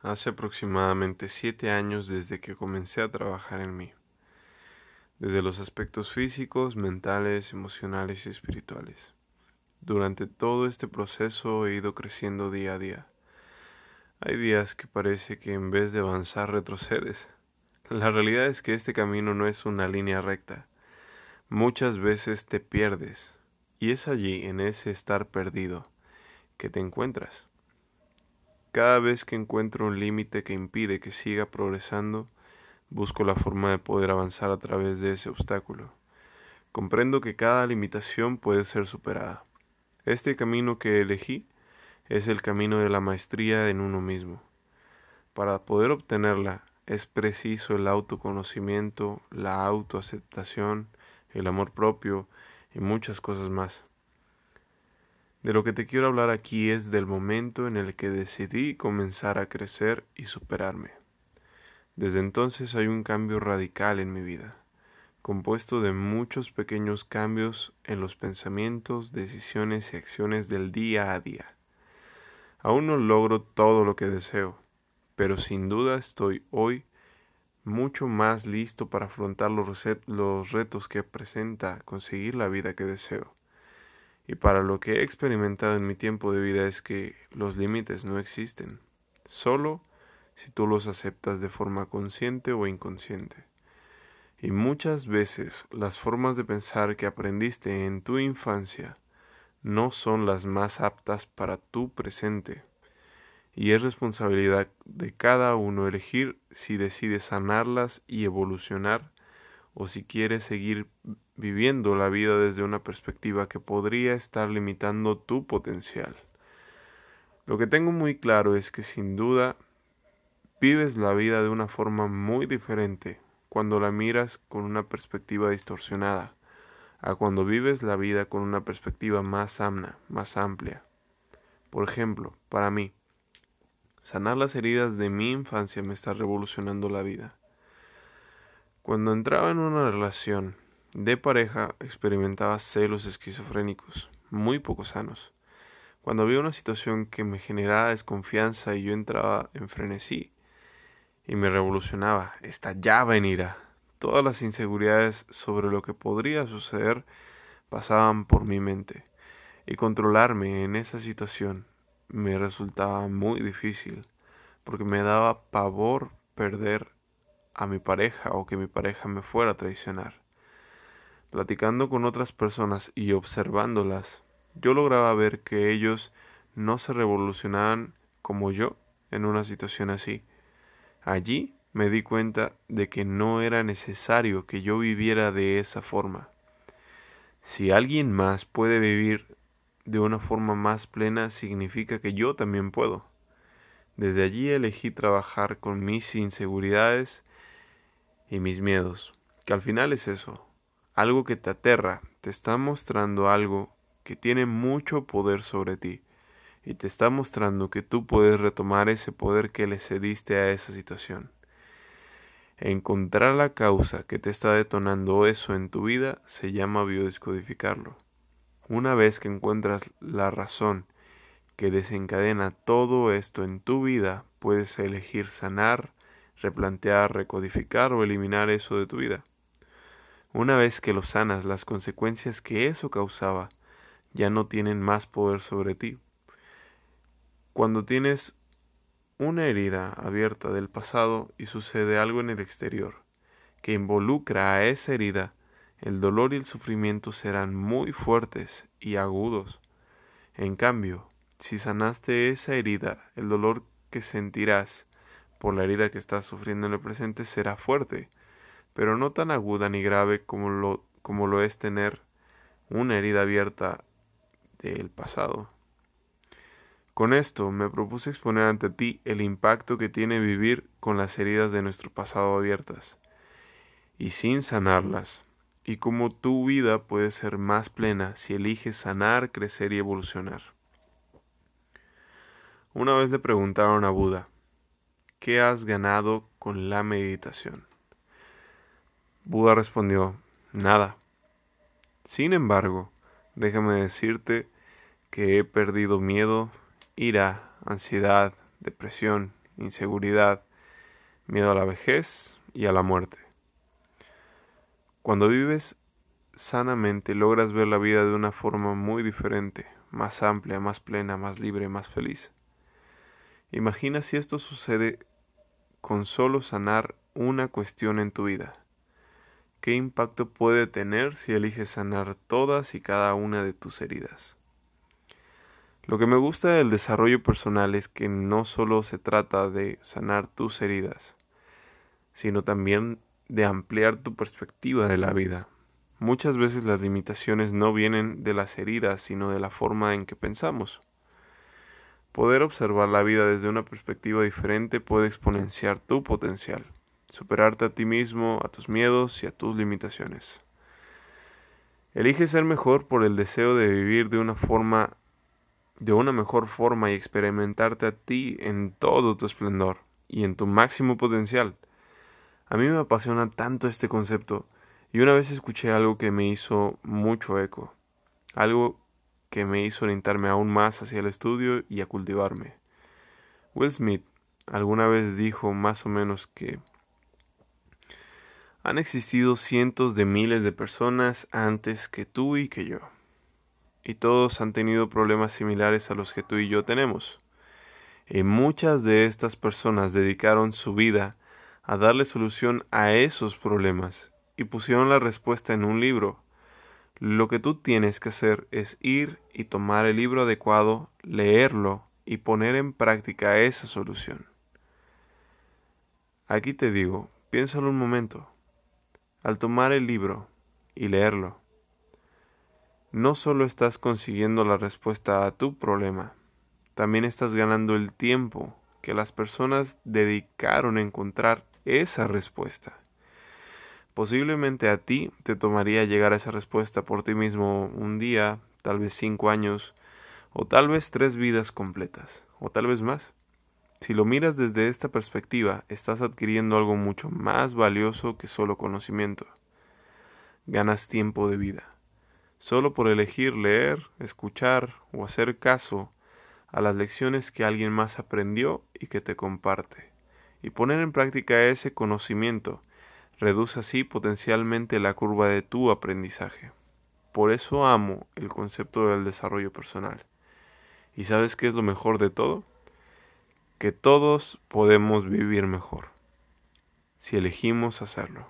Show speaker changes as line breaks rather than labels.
hace aproximadamente siete años desde que comencé a trabajar en mí, desde los aspectos físicos, mentales, emocionales y espirituales. Durante todo este proceso he ido creciendo día a día. Hay días que parece que en vez de avanzar retrocedes. La realidad es que este camino no es una línea recta. Muchas veces te pierdes, y es allí, en ese estar perdido, que te encuentras. Cada vez que encuentro un límite que impide que siga progresando, busco la forma de poder avanzar a través de ese obstáculo. Comprendo que cada limitación puede ser superada. Este camino que elegí es el camino de la maestría en uno mismo. Para poder obtenerla es preciso el autoconocimiento, la autoaceptación, el amor propio y muchas cosas más. De lo que te quiero hablar aquí es del momento en el que decidí comenzar a crecer y superarme. Desde entonces hay un cambio radical en mi vida, compuesto de muchos pequeños cambios en los pensamientos, decisiones y acciones del día a día. Aún no logro todo lo que deseo, pero sin duda estoy hoy mucho más listo para afrontar los, retos que presenta conseguir la vida que deseo. Y para lo que he experimentado en mi tiempo de vida es que los límites no existen, solo si tú los aceptas de forma consciente o inconsciente. Y muchas veces las formas de pensar que aprendiste en tu infancia no son las más aptas para tu presente. Y es responsabilidad de cada uno elegir si decide sanarlas y evolucionar o si quieres seguir viviendo la vida desde una perspectiva que podría estar limitando tu potencial. Lo que tengo muy claro es que sin duda vives la vida de una forma muy diferente cuando la miras con una perspectiva distorsionada a cuando vives la vida con una perspectiva más amna, más amplia. Por ejemplo, para mí, sanar las heridas de mi infancia me está revolucionando la vida. Cuando entraba en una relación de pareja experimentaba celos esquizofrénicos, muy poco sanos. Cuando había una situación que me generaba desconfianza y yo entraba en frenesí y me revolucionaba, estallaba en ira. Todas las inseguridades sobre lo que podría suceder pasaban por mi mente y controlarme en esa situación me resultaba muy difícil porque me daba pavor perder a mi pareja o que mi pareja me fuera a traicionar. Platicando con otras personas y observándolas, yo lograba ver que ellos no se revolucionaban como yo en una situación así. Allí me di cuenta de que no era necesario que yo viviera de esa forma. Si alguien más puede vivir de una forma más plena, significa que yo también puedo. Desde allí elegí trabajar con mis inseguridades y mis miedos, que al final es eso, algo que te aterra, te está mostrando algo que tiene mucho poder sobre ti y te está mostrando que tú puedes retomar ese poder que le cediste a esa situación. Encontrar la causa que te está detonando eso en tu vida se llama biodescodificarlo. Una vez que encuentras la razón que desencadena todo esto en tu vida, puedes elegir sanar, replantear, recodificar o eliminar eso de tu vida. Una vez que lo sanas, las consecuencias que eso causaba ya no tienen más poder sobre ti. Cuando tienes una herida abierta del pasado y sucede algo en el exterior que involucra a esa herida, el dolor y el sufrimiento serán muy fuertes y agudos. En cambio, si sanaste esa herida, el dolor que sentirás por la herida que estás sufriendo en el presente será fuerte, pero no tan aguda ni grave como lo, como lo es tener una herida abierta del pasado. Con esto me propuse exponer ante ti el impacto que tiene vivir con las heridas de nuestro pasado abiertas y sin sanarlas, y cómo tu vida puede ser más plena si eliges sanar, crecer y evolucionar. Una vez le preguntaron a Buda, ¿qué has ganado con la meditación? Buda respondió, nada. Sin embargo, déjame decirte que he perdido miedo, ira, ansiedad, depresión inseguridad, miedo a la vejez y a la muerte. Cuando vives sanamente logras ver la vida de una forma muy diferente, más amplia, más plena, más libre, más feliz. Imagina si esto sucede con solo sanar una cuestión en tu vida. ¿Qué impacto puede tener si eliges sanar todas y cada una de tus heridas? Lo que me gusta del desarrollo personal es que no solo se trata de sanar tus heridas, sino también de ampliar tu perspectiva de la vida. Muchas veces las limitaciones no vienen de las heridas, sino de la forma en que pensamos. Poder observar la vida desde una perspectiva diferente puede exponenciar tu potencial, superarte a ti mismo, a tus miedos y a tus limitaciones. Elige ser mejor por el deseo de vivir de una forma de una mejor forma y experimentarte a ti en todo tu esplendor y en tu máximo potencial. A mí me apasiona tanto este concepto y una vez escuché algo que me hizo mucho eco, algo que me hizo orientarme aún más hacia el estudio y a cultivarme. Will Smith alguna vez dijo más o menos que han existido cientos de miles de personas antes que tú y que yo, y todos han tenido problemas similares a los que tú y yo tenemos. Y muchas de estas personas dedicaron su vida a darle solución a esos problemas y pusieron la respuesta en un libro lo que tú tienes que hacer es ir y tomar el libro adecuado, leerlo y poner en práctica esa solución. Aquí te digo, piénsalo un momento. Al tomar el libro y leerlo, no solo estás consiguiendo la respuesta a tu problema, también estás ganando el tiempo que las personas dedicaron a encontrar esa respuesta. Posiblemente a ti te tomaría llegar a esa respuesta por ti mismo un día, tal vez cinco años, o tal vez tres vidas completas, o tal vez más. Si lo miras desde esta perspectiva, estás adquiriendo algo mucho más valioso que solo conocimiento. Ganas tiempo de vida, solo por elegir leer, escuchar o hacer caso a las lecciones que alguien más aprendió y que te comparte, y poner en práctica ese conocimiento Reduce así potencialmente la curva de tu aprendizaje. Por eso amo el concepto del desarrollo personal. ¿Y sabes qué es lo mejor de todo? Que todos podemos vivir mejor si elegimos hacerlo.